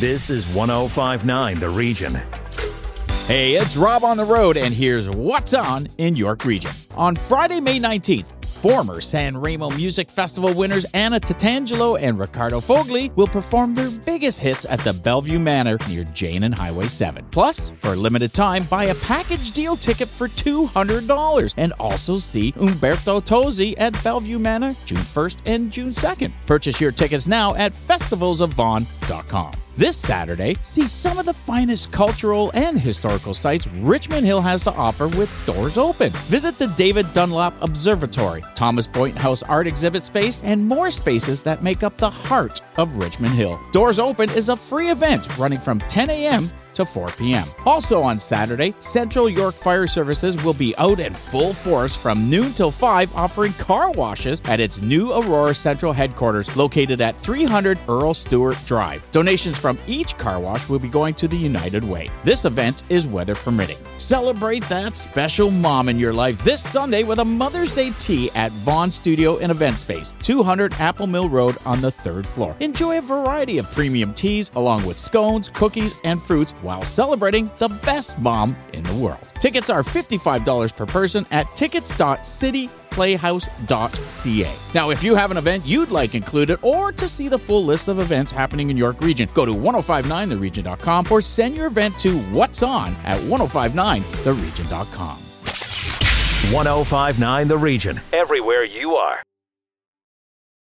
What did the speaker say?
This is 1059 The Region. Hey, it's Rob on the road, and here's what's on in York Region. On Friday, May 19th, former San Remo Music Festival winners Anna Tatangelo and Riccardo Fogli will perform their biggest hits at the Bellevue Manor near Jane and Highway 7. Plus, for a limited time, buy a package deal ticket for $200 and also see Umberto Tozzi at Bellevue Manor June 1st and June 2nd. Purchase your tickets now at festivalsofvon.com. This Saturday, see some of the finest cultural and historical sites Richmond Hill has to offer with doors open. Visit the David Dunlap Observatory, Thomas Boynton House Art Exhibit Space, and more spaces that make up the heart of Richmond Hill. Doors Open is a free event running from 10 a.m to 4 p.m. Also on Saturday, Central York Fire Services will be out in full force from noon till 5 offering car washes at its new Aurora Central headquarters located at 300 Earl Stewart Drive. Donations from each car wash will be going to the United Way. This event is weather permitting. Celebrate that special mom in your life this Sunday with a Mother's Day tea at Vaughan Studio and Event Space, 200 Apple Mill Road on the third floor. Enjoy a variety of premium teas along with scones, cookies, and fruits while celebrating the best mom in the world. Tickets are $55 per person at tickets.cityplayhouse.ca. Now, if you have an event you'd like included or to see the full list of events happening in York Region, go to 1059theregion.com or send your event to what's on at 1059theregion.com. 1059 The Region. Everywhere you are.